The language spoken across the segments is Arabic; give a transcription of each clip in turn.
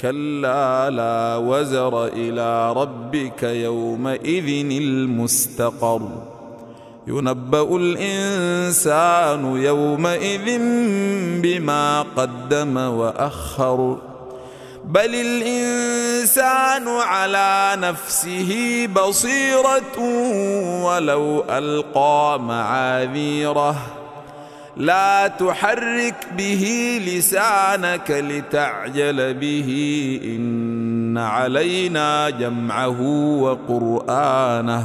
كلا لا وزر إلى ربك يومئذ المستقر. ينبأ الإنسان يومئذ بما قدم وأخر. بل الإنسان على نفسه بصيرة ولو ألقى معاذيره. لا تحرك به لسانك لتعجل به. إن علينا جمعه وقرآنه.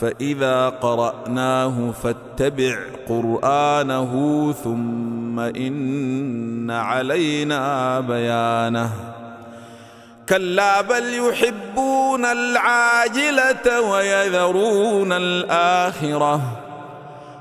فإذا قرأناه فاتبع قرآنه ثم إن علينا بيانه. كلا بل يحبون العاجلة ويذرون الآخرة.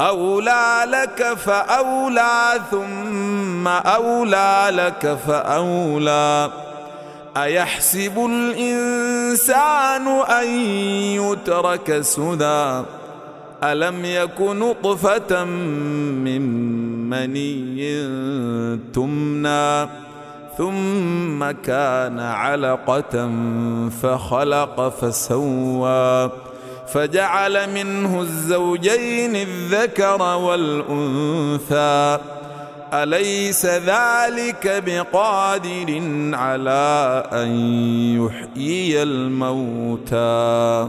أولى لك فأولى ثم أولى لك فأولى. أيحسب الإنسان أن يترك سدى؟ ألم يك نطفة من مني تمنى؟ ثم كان علقة فخلق فسوى. فجعل منه الزوجين الذكر والأنثى. أليس ذلك بقادر على أن يحيي الموتى؟